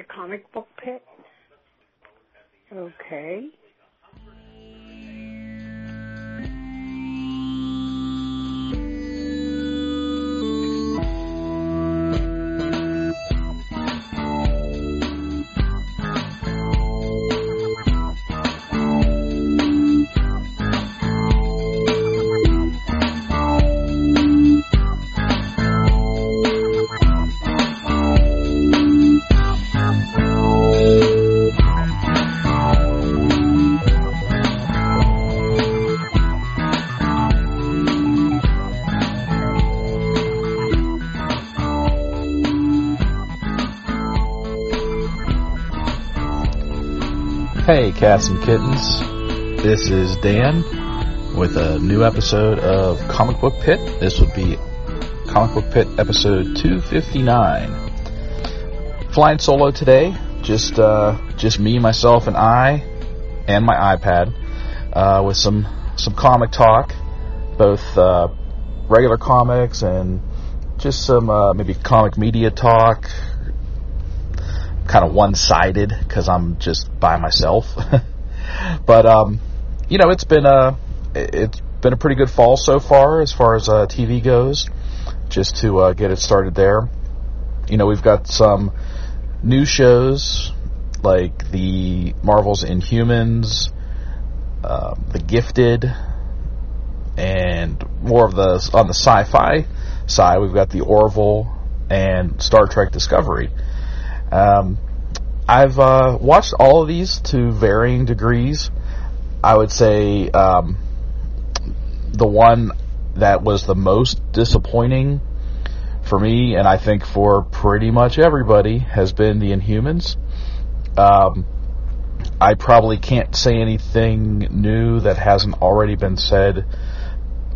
the comic book pit. Okay. Cats and kittens. This is Dan with a new episode of Comic Book Pit. This would be Comic Book Pit episode 259. Flying solo today, just uh, just me, myself, and I, and my iPad, uh, with some some comic talk, both uh, regular comics and just some uh, maybe comic media talk, kind of one-sided because I'm just by myself. but um, you know, it's been a it's been a pretty good fall so far as far as uh, TV goes. Just to uh, get it started there, you know, we've got some new shows like the Marvel's Inhumans, uh, The Gifted, and more of the on the sci-fi side. We've got the Orville and Star Trek Discovery. Um, I've uh, watched all of these to varying degrees. I would say um, the one that was the most disappointing for me, and I think for pretty much everybody, has been the Inhumans. Um, I probably can't say anything new that hasn't already been said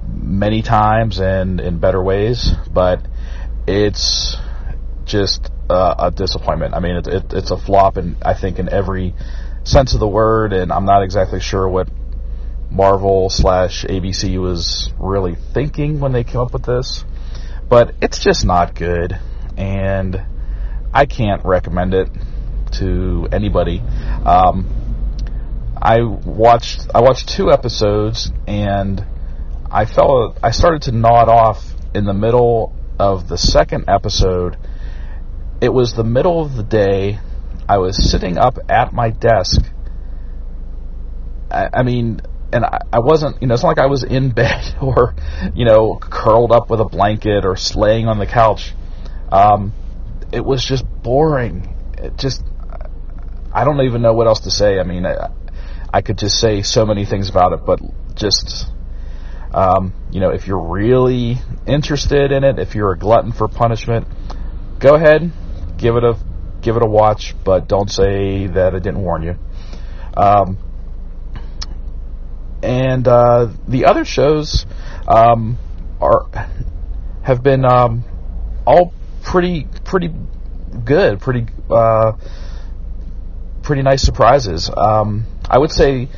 many times and in better ways, but it's just uh, a disappointment. I mean, it, it, it's a flop, and I think in every sense of the word. And I'm not exactly sure what Marvel slash ABC was really thinking when they came up with this, but it's just not good, and I can't recommend it to anybody. Um, I watched I watched two episodes, and I felt I started to nod off in the middle of the second episode it was the middle of the day. I was sitting up at my desk. I, I mean, and I, I wasn't, you know, it's not like I was in bed or, you know, curled up with a blanket or slaying on the couch. Um, it was just boring. It just, I don't even know what else to say. I mean, I, I could just say so many things about it, but just, um, you know, if you're really interested in it, if you're a glutton for punishment, go ahead, give it a give it a watch, but don't say that I didn't warn you. Um, and uh, the other shows um, are have been um, all pretty pretty good, pretty uh, pretty nice surprises. Um, I would say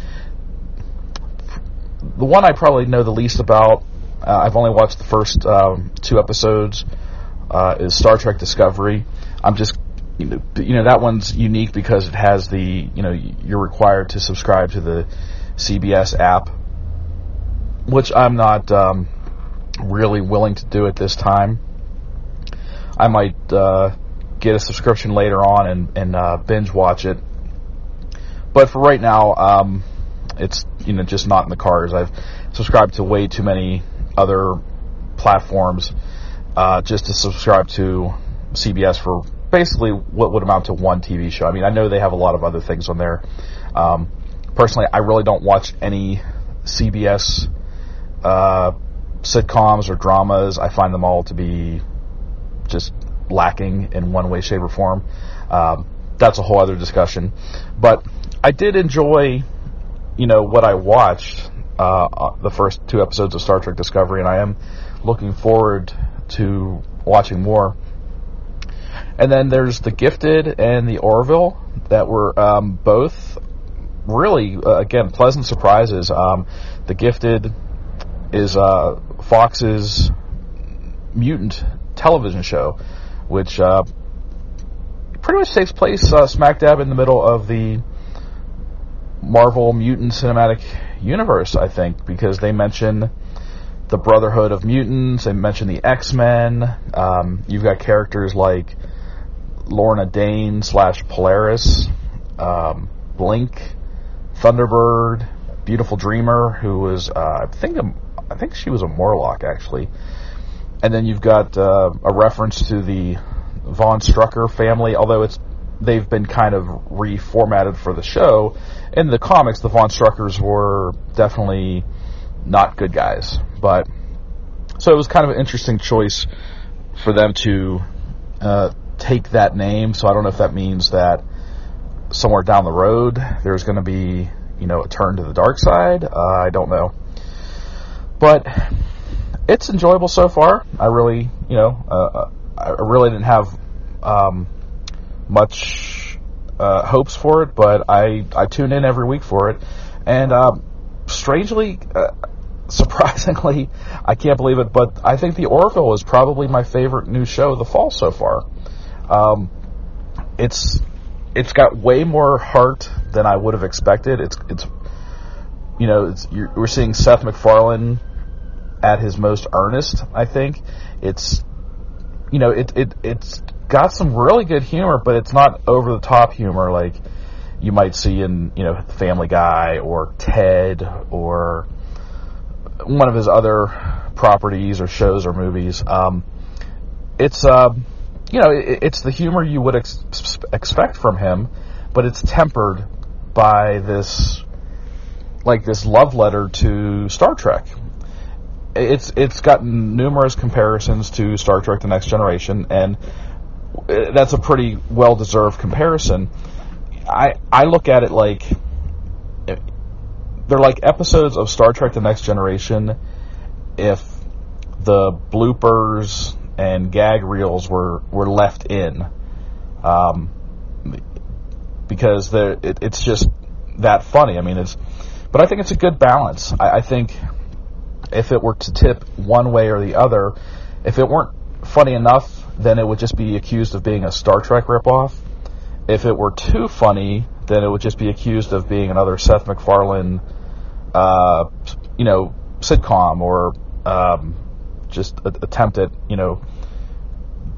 the one I probably know the least about. Uh, I've only watched the first um, two episodes. Uh, is Star Trek Discovery. I'm just you know, you know that one's unique because it has the you know you're required to subscribe to the CBS app, which I'm not um, really willing to do at this time. I might uh, get a subscription later on and, and uh, binge watch it, but for right now, um, it's you know just not in the cards. I've subscribed to way too many other platforms uh, just to subscribe to CBS for basically what would amount to one TV show. I mean, I know they have a lot of other things on there. Um, personally, I really don't watch any CBS uh, sitcoms or dramas. I find them all to be just lacking in one way, shape, or form. Um, that's a whole other discussion. But I did enjoy, you know, what I watched uh, the first two episodes of Star Trek Discovery, and I am looking forward to watching more. And then there's the Gifted and the Orville that were um, both really, uh, again, pleasant surprises. Um, the Gifted is uh, Fox's mutant television show, which uh, pretty much takes place uh, smack dab in the middle of the Marvel Mutant Cinematic Universe, I think, because they mention the Brotherhood of Mutants, they mention the X Men. Um, you've got characters like Lorna Dane slash Polaris, um, Blink, Thunderbird, Beautiful Dreamer, who was uh, I think a, I think she was a Morlock actually, and then you've got uh, a reference to the Von Strucker family, although it's they've been kind of reformatted for the show. In the comics, the Von Struckers were definitely not good guys, but so it was kind of an interesting choice for them to uh, take that name. So I don't know if that means that somewhere down the road there's going to be you know a turn to the dark side. Uh, I don't know, but it's enjoyable so far. I really you know uh, uh I really didn't have um, much uh, hopes for it, but I I tune in every week for it, and um, strangely. Uh, surprisingly, I can't believe it, but I think the Orville is probably my favorite new show of the fall so far. Um, it's it's got way more heart than I would have expected. It's it's you know it's, we're seeing Seth MacFarlane at his most earnest. I think it's you know it it it's got some really good humor, but it's not over the top humor like you might see in you know Family Guy or Ted or one of his other properties or shows or movies. Um, it's uh, you know it, it's the humor you would ex- expect from him, but it's tempered by this like this love letter to Star Trek. It's it's gotten numerous comparisons to Star Trek: The Next Generation, and uh, that's a pretty well deserved comparison. I I look at it like uh, they're like episodes of Star Trek: The Next Generation. If the bloopers and gag reels were were left in, um, because it, it's just that funny. I mean, it's, but I think it's a good balance. I, I think if it were to tip one way or the other, if it weren't funny enough then it would just be accused of being a Star Trek ripoff. If it were too funny, then it would just be accused of being another Seth MacFarlane, uh, you know, sitcom or um, just a, attempt at you know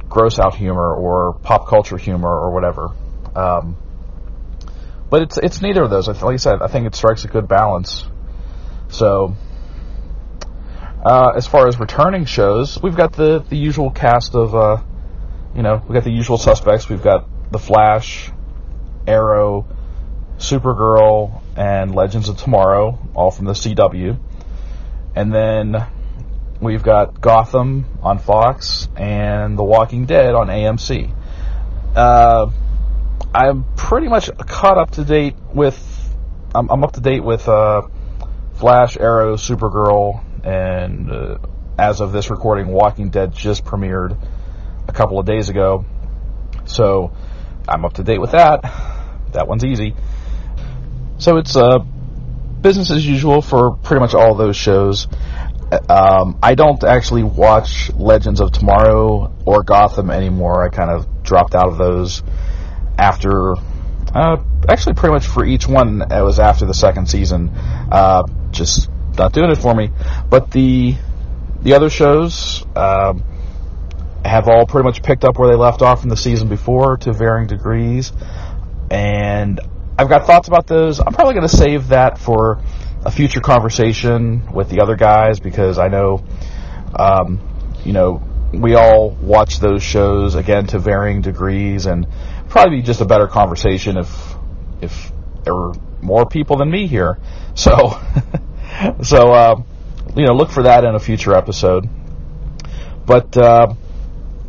gross out humor or pop culture humor or whatever. Um, but it's it's neither of those. Like I said, I think it strikes a good balance. So uh, as far as returning shows, we've got the, the usual cast of, uh, you know, we've got the usual suspects. We've got The Flash, Arrow, Supergirl, and Legends of Tomorrow, all from the CW. And then we've got Gotham on Fox and The Walking Dead on AMC. Uh, I'm pretty much caught up to date with. I'm, I'm up to date with uh, Flash, Arrow, Supergirl, and uh, as of this recording, Walking Dead just premiered a couple of days ago. So I'm up to date with that. That one's easy. So it's uh, business as usual for pretty much all those shows. Um, I don't actually watch Legends of Tomorrow or Gotham anymore. I kind of dropped out of those after, uh, actually pretty much for each one. It was after the second season. Uh, just not doing it for me. But the the other shows um, have all pretty much picked up where they left off in the season before to varying degrees, and I've got thoughts about those. I'm probably going to save that for a future conversation with the other guys because I know, um, you know, we all watch those shows again to varying degrees, and probably be just a better conversation if if there were more people than me here. So. so, uh, you know, look for that in a future episode. But, uh,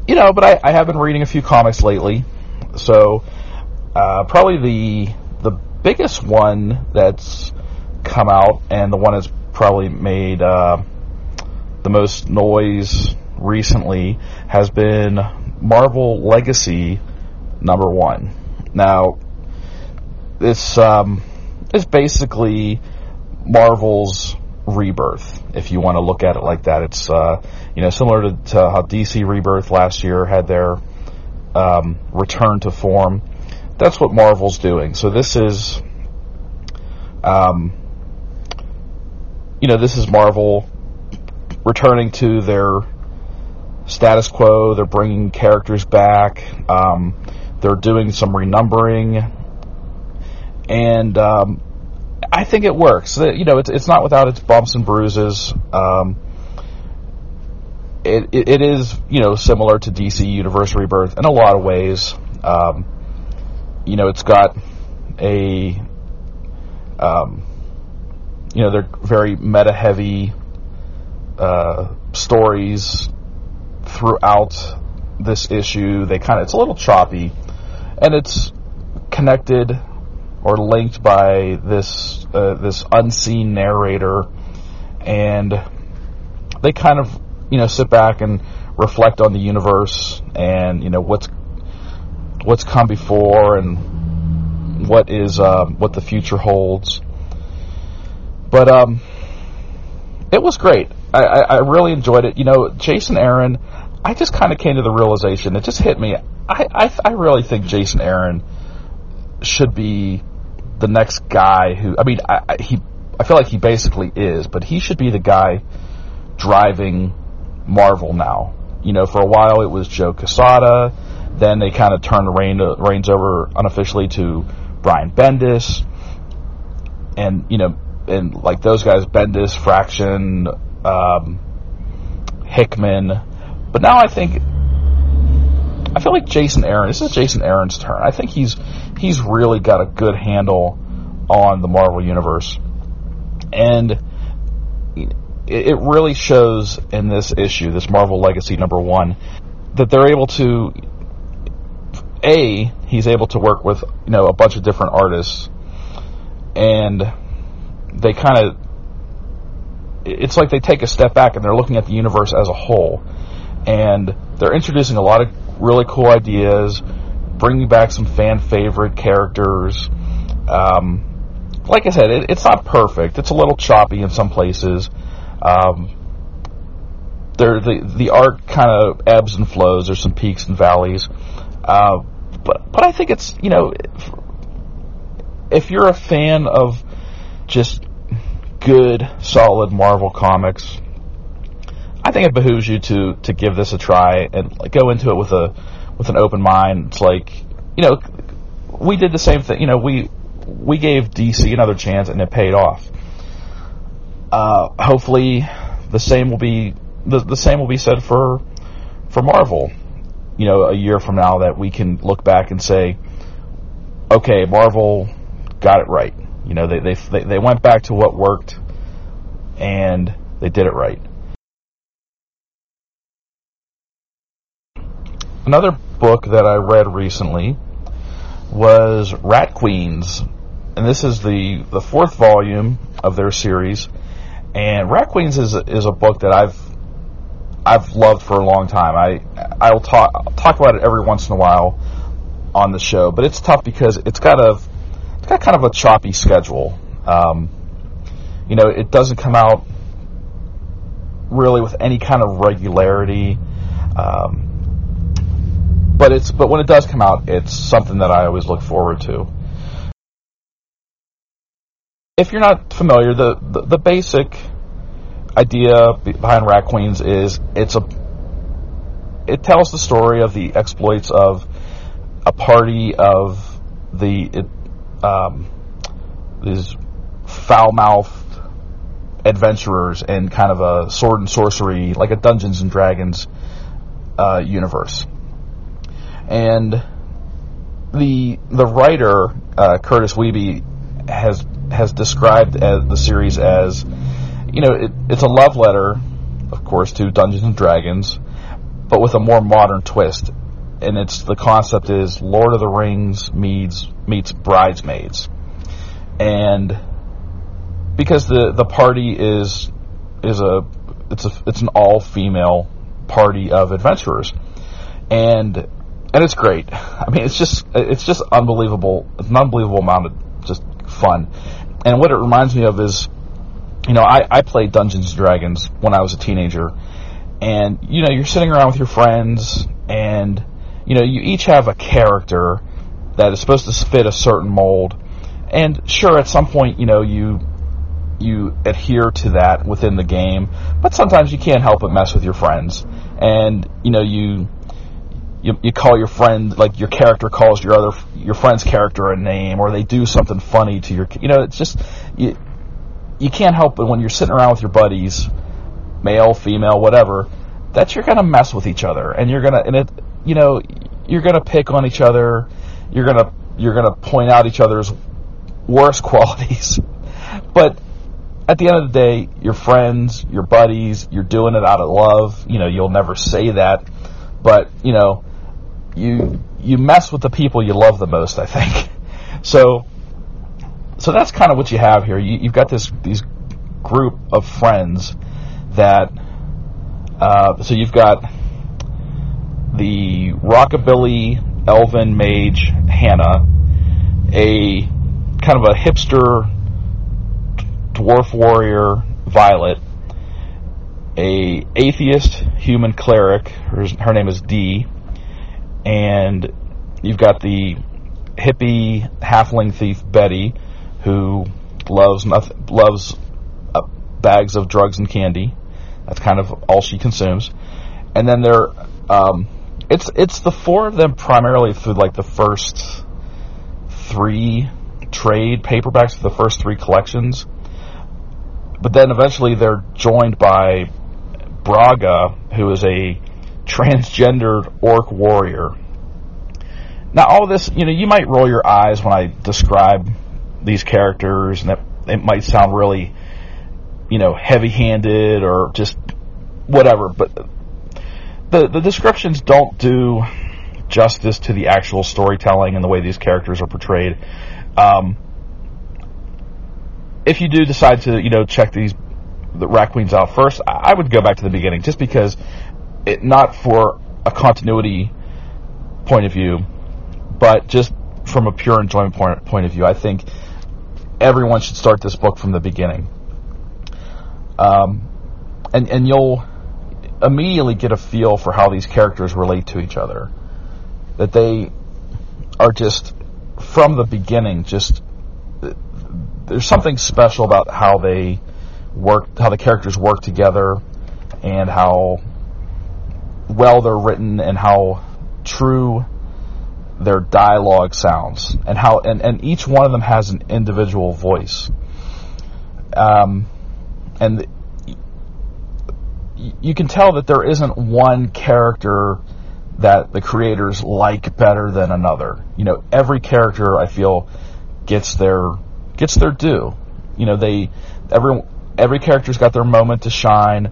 you know, but I, I, have been reading a few comics lately. So, uh, probably the the biggest one that's come out and the one that's probably made uh, the most noise recently has been Marvel Legacy number one. Now, this um, is basically Marvel's rebirth, if you want to look at it like that. It's uh, you know similar to, to, how DC Rebirth last year had their um, return to form. That's what Marvel's doing. So this is, um, you know, this is Marvel returning to their status quo. They're bringing characters back. Um, they're doing some renumbering, and um, I think it works. You know, it's it's not without its bumps and bruises. Um, it, it, it is you know similar to DC Universe Rebirth in a lot of ways. Um, you know, it's got a um, you know they're very meta heavy uh, stories throughout this issue. They kind of it's a little choppy, and it's connected or linked by this uh, this unseen narrator, and they kind of you know sit back and reflect on the universe and you know what's what's come before and what is uh, what the future holds. But um, it was great. I, I, I really enjoyed it. You know, Jason Aaron. I just kind of came to the realization. It just hit me. I, I I really think Jason Aaron should be the next guy who. I mean, I, I, he. I feel like he basically is, but he should be the guy driving Marvel now. You know, for a while it was Joe Quesada. Then they kind of turned the rein, reins over unofficially to Brian Bendis. And, you know, and like those guys, Bendis, Fraction, um, Hickman. But now I think, I feel like Jason Aaron, this is Jason Aaron's turn. I think he's, he's really got a good handle on the Marvel Universe. And it really shows in this issue, this Marvel Legacy number one, that they're able to. A, he's able to work with you know a bunch of different artists, and they kind of. It's like they take a step back and they're looking at the universe as a whole, and they're introducing a lot of really cool ideas, bringing back some fan favorite characters. Um, like I said, it, it's not perfect. It's a little choppy in some places um, there, the the art kind of ebbs and flows. There's some peaks and valleys, uh, but but I think it's you know if, if you're a fan of just good, solid Marvel comics, I think it behooves you to to give this a try and go into it with a with an open mind. It's like you know we did the same thing. You know we we gave DC another chance and it paid off uh, hopefully, the same will be the, the same will be said for for Marvel. You know, a year from now, that we can look back and say, okay, Marvel got it right. You know, they they they went back to what worked, and they did it right. Another book that I read recently was Rat Queens, and this is the the fourth volume of their series and Rat Queens is is a book that I've I've loved for a long time. I I'll talk I'll talk about it every once in a while on the show, but it's tough because it's got a got kind of a choppy schedule. Um, you know, it doesn't come out really with any kind of regularity. Um, but it's but when it does come out, it's something that I always look forward to if you're not familiar, the, the, the basic idea behind Rat Queens is it's a it tells the story of the exploits of a party of the um, these foul-mouthed adventurers in kind of a sword and sorcery, like a Dungeons and Dragons uh, universe, and the the writer uh, Kurtis Wiebe has has described the series as, you know, it, it's a love letter, of course, to Dungeons and Dragons, but with a more modern twist. And it's the concept is Lord of the Rings meets meets Bridesmaids, and because the the party is is a it's a it's an all female party of adventurers, and and it's great. I mean, it's just it's just unbelievable. It's an unbelievable amount of just fun and what it reminds me of is, you know, I, I played Dungeons and Dragons when I was a teenager, and you know, you're sitting around with your friends, and you know, you each have a character that is supposed to fit a certain mold, and sure, at some point, you know, you you adhere to that within the game, but sometimes you can't help but mess with your friends, and you know, you you, you call your friend like your character calls your other your friend's character a name, or they do something funny to your, you know, it's just you you can't help but when you're sitting around with your buddies, male, female, whatever, that you're gonna mess with each other, and you're gonna and it, you know, you're gonna pick on each other, you're gonna you're gonna point out each other's worst qualities, but at the end of the day, your friends, your buddies, you're doing it out of love. You know, you'll never say that, but you know, you you mess with the people you love the most. I think so. So that's kind of what you have here. You, you've got this these group of friends that. Uh, so you've got the rockabilly elven mage Hannah, a kind of a hipster dwarf warrior Violet, a atheist human cleric. Her, her name is Dee, and you've got the hippie halfling thief Betty, who loves nothing, loves uh, bags of drugs and candy. That's kind of all she consumes. And then there, um, it's it's the four of them primarily through like the first three trade paperbacks the first three collections. But then eventually they're joined by Braga, who is a transgendered orc warrior. Now, all this, you know, you might roll your eyes when I describe these characters, and that it might sound really, you know, heavy-handed or just whatever. But the the descriptions don't do justice to the actual storytelling and the way these characters are portrayed. Um, if you do decide to, you know, check these the Rat Queens out first, I would go back to the beginning, just because it not for a continuity point of view, but just from a pure enjoyment point, point of view. I think everyone should start this book from the beginning, um, and and you'll immediately get a feel for how these characters relate to each other. That they are just from the beginning just there's something special about how they work, how the characters work together, and how well they're written, and how true their dialogue sounds, and how and, and each one of them has an individual voice. Um, and you can tell that there isn't one character that the creators like better than another. You know, every character I feel gets their gets their due. You know, they every every character's got their moment to shine.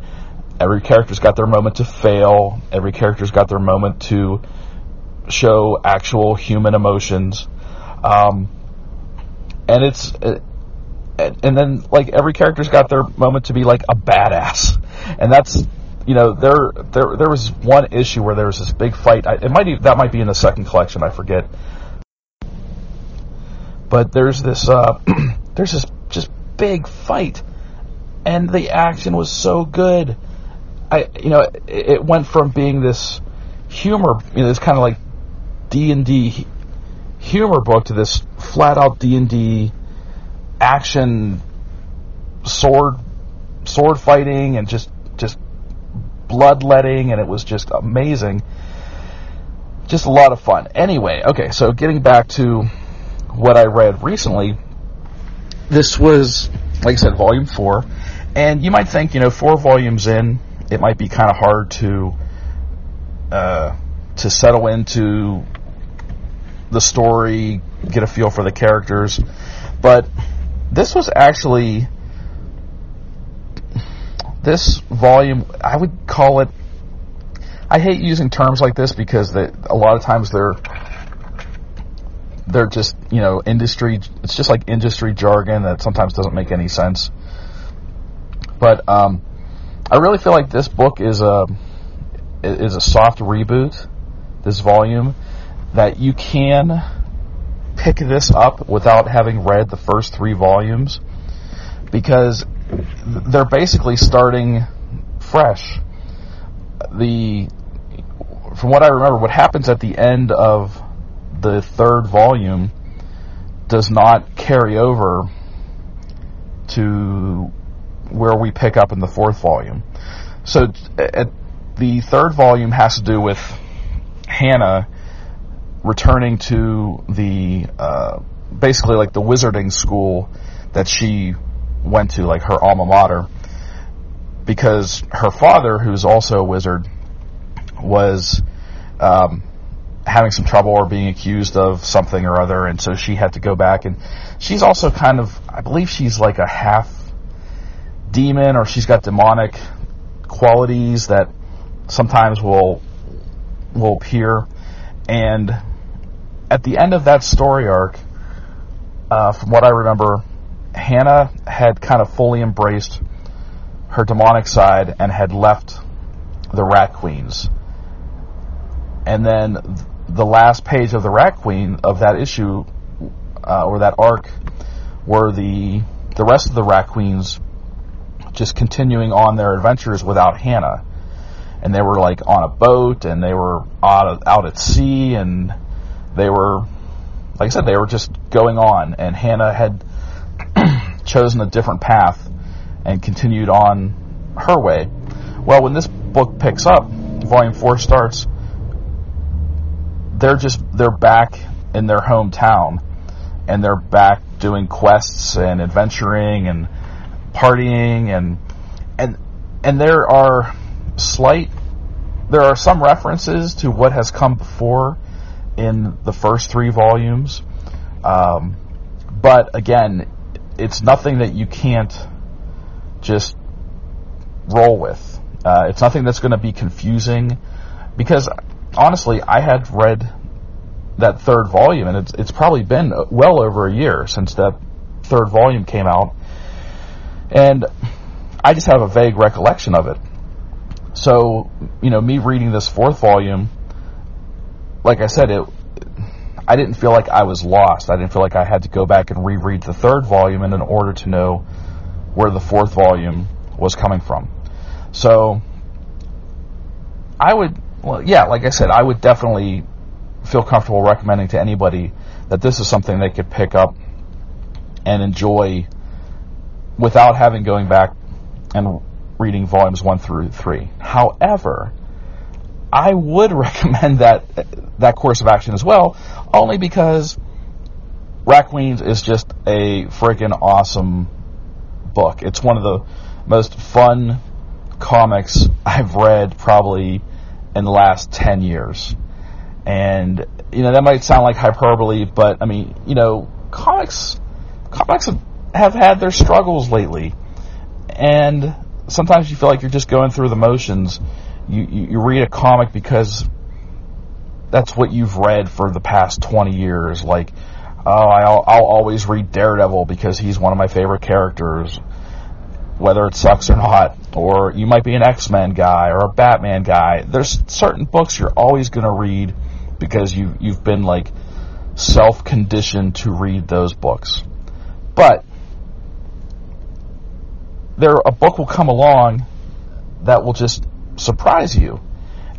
Every character's got their moment to fail. Every character's got their moment to show actual human emotions. Um, and it's and, and then like every character's got their moment to be like a badass. And that's you know there there there was one issue where there was this big fight. I, it might even, that might be in the second collection. I forget but there's this uh, there's this just big fight, and the action was so good. I you know it, it went from being this humor, you know, this kind of like D and D humor book to this flat out D and D action sword sword fighting and just just bloodletting, and it was just amazing. Just a lot of fun. Anyway, okay, so getting back to what I read recently, this was, like I said, volume four. And you might think, you know, four volumes in, it might be kind of hard to uh, to settle into the story, get a feel for the characters. But this was actually this volume. I would call it. I hate using terms like this because a lot of times they're they're just you know industry. It's just like industry jargon that sometimes doesn't make any sense. But um, I really feel like this book is a is a soft reboot. This volume that you can pick this up without having read the first three volumes because they're basically starting fresh. The from what I remember, what happens at the end of the third volume does not carry over to where we pick up in the fourth volume. So at the third volume has to do with Hannah returning to the uh, basically like the wizarding school that she went to, like her alma mater, because her father, who's also a wizard, was um, having some trouble or being accused of something or other, and so she had to go back. And she's also kind of, I believe she's like a half demon, or she's got demonic qualities that sometimes will will appear. And at the end of that story arc, uh, from what I remember, Hannah had kind of fully embraced her demonic side and had left the Rat Queens. And then the last page of the Rat Queen of that issue uh, or that arc were the the rest of the Rat Queens just continuing on their adventures without Hannah. And they were like on a boat and they were out, out at sea and they were, like I said, they were just going on. And Hannah had chosen a different path and continued on her way. Well, when this book picks up, volume four starts, they're just, they're back in their hometown and they're back doing quests and adventuring and partying and and and there are slight there are some references to what has come before in the first three volumes, um, but again, it's nothing that you can't just roll with. Uh, it's nothing that's going to be confusing because honestly, I had read that third volume, and it's it's probably been well over a year since that third volume came out, and I just have a vague recollection of it. So, you know, me reading this fourth volume, like I said, it, I didn't feel like I was lost. I didn't feel like I had to go back and reread the third volume in order to know where the fourth volume was coming from. So, I would, well, yeah, like I said, I would definitely feel comfortable recommending to anybody that this is something they could pick up and enjoy without having going back and reading volumes one through three. However, I would recommend that that course of action as well, only because Queens is just a freaking awesome book. It's one of the most fun comics I've read probably in the last 10 years. And, you know, that might sound like hyperbole, but I mean, you know, comics, comics have had their struggles lately, and sometimes you feel like you're just going through the motions. You, you, read a comic because that's what you've read for the past 20 years. Like, oh, I'll, I'll always read Daredevil because he's one of my favorite characters, whether it sucks or not. Or you might be an X Men guy or a Batman guy. There's certain books you're always going to read because you you've been like self conditioned to read those books. But there a book will come along that will just surprise you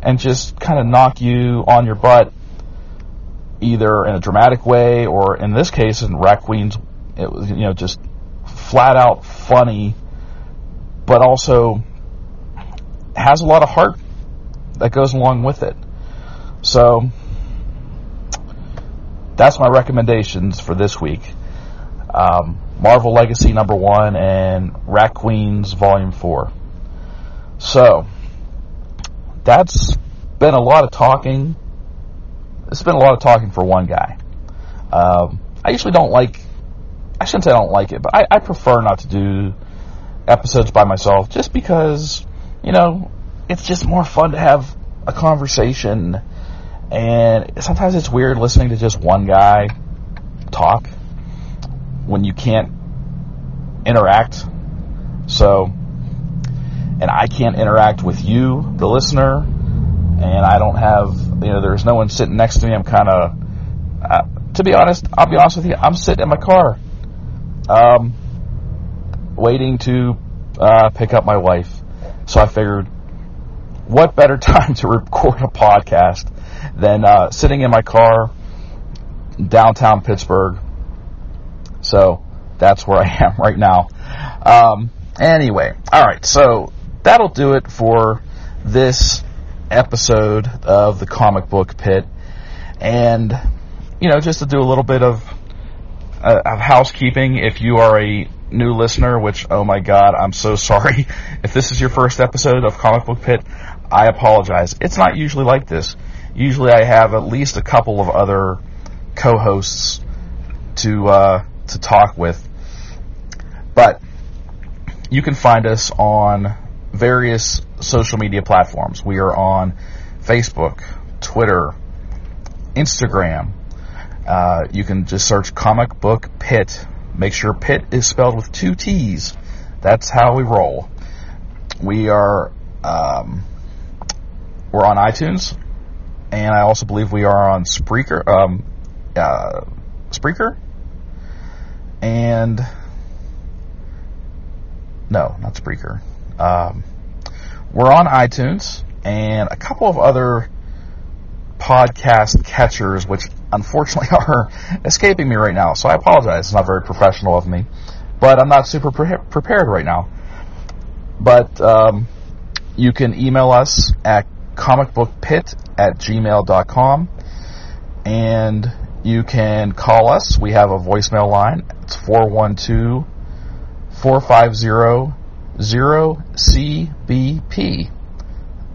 and just kind of knock you on your butt either in a dramatic way or in this case in Queens it was you know just flat out funny but also has a lot of heart that goes along with it. So that's my recommendations for this week. Um, Marvel Legacy number one and Rat Queens volume four. So that's been a lot of talking. It's been a lot of talking for one guy. Um, I usually don't like. I shouldn't say I don't like it, but I, I prefer not to do episodes by myself, just because you know it's just more fun to have a conversation. And sometimes it's weird listening to just one guy talk when you can't interact. So, and I can't interact with you, the listener, and I don't have, you know, there's no one sitting next to me. I'm kind of, uh, to be honest, I'll be honest with you, I'm sitting in my car, um, waiting to uh, pick up my wife. So I figured, what better time to record a podcast than uh, sitting in my car downtown Pittsburgh? So that's where I am right now. Um, anyway, all right, so that'll do it for this episode of the comic book pit. And, you know, just to do a little bit of, uh, of housekeeping, if you are a new listener, which, oh my god, I'm so sorry. If this is your first episode of Comic Book Pit, I apologize. It's not usually like this. Usually I have at least a couple of other co-hosts to, uh, to talk with. But, you can find us on various social media platforms. We are on Facebook, Twitter, Instagram. Uh, you can just search Comic Book Pit. Make sure Pit is spelled with two T's. That's how we roll. We are um, we're on iTunes, and I also believe we are on Spreaker. Um, uh, Spreaker, and no, not Spreaker. Um, we're on iTunes and a couple of other podcast catchers, which unfortunately are escaping me right now. So I apologize. It's not very professional of me, but I'm not super pre- prepared right now. But um, you can email us at comicbookpit at gmail.com and you can call us. We have a voicemail line. It's 412 450 0CBP.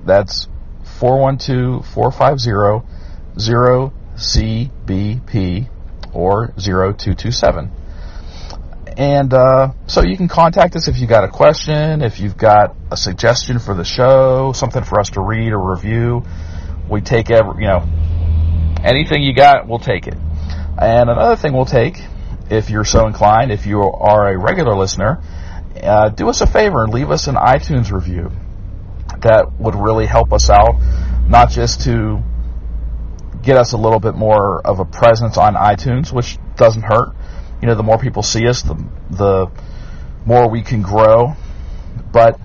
That's 412-450-0CBP or 0227. And uh, so you can contact us if you've got a question, if you've got a suggestion for the show, something for us to read or review. We take every, you know, anything you got, we'll take it. And another thing we'll take, if you're so inclined, if you are a regular listener, uh, do us a favor and leave us an iTunes review. That would really help us out, not just to get us a little bit more of a presence on iTunes, which doesn't hurt. You know, the more people see us, the the more we can grow. But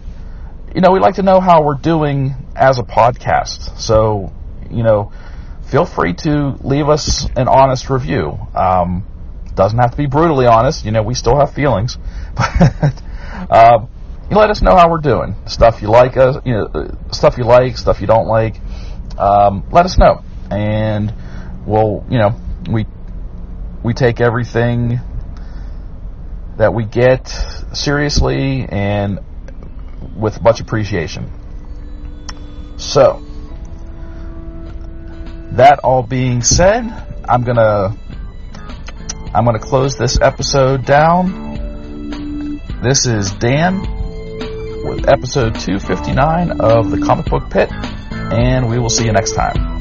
you know, we'd like to know how we're doing as a podcast. So, you know, feel free to leave us an honest review. Um, doesn't have to be brutally honest. You know, we still have feelings, but uh, you let us know how we're doing. Stuff you like us, you know, uh, stuff you like, stuff you don't like. Um, let us know, and we'll, you know, we we take everything that we get seriously and with much appreciation. So, that all being said, I'm gonna I'm gonna close this episode down. This is Dan with episode 259 of the Comic Book Pit, and we will see you next time.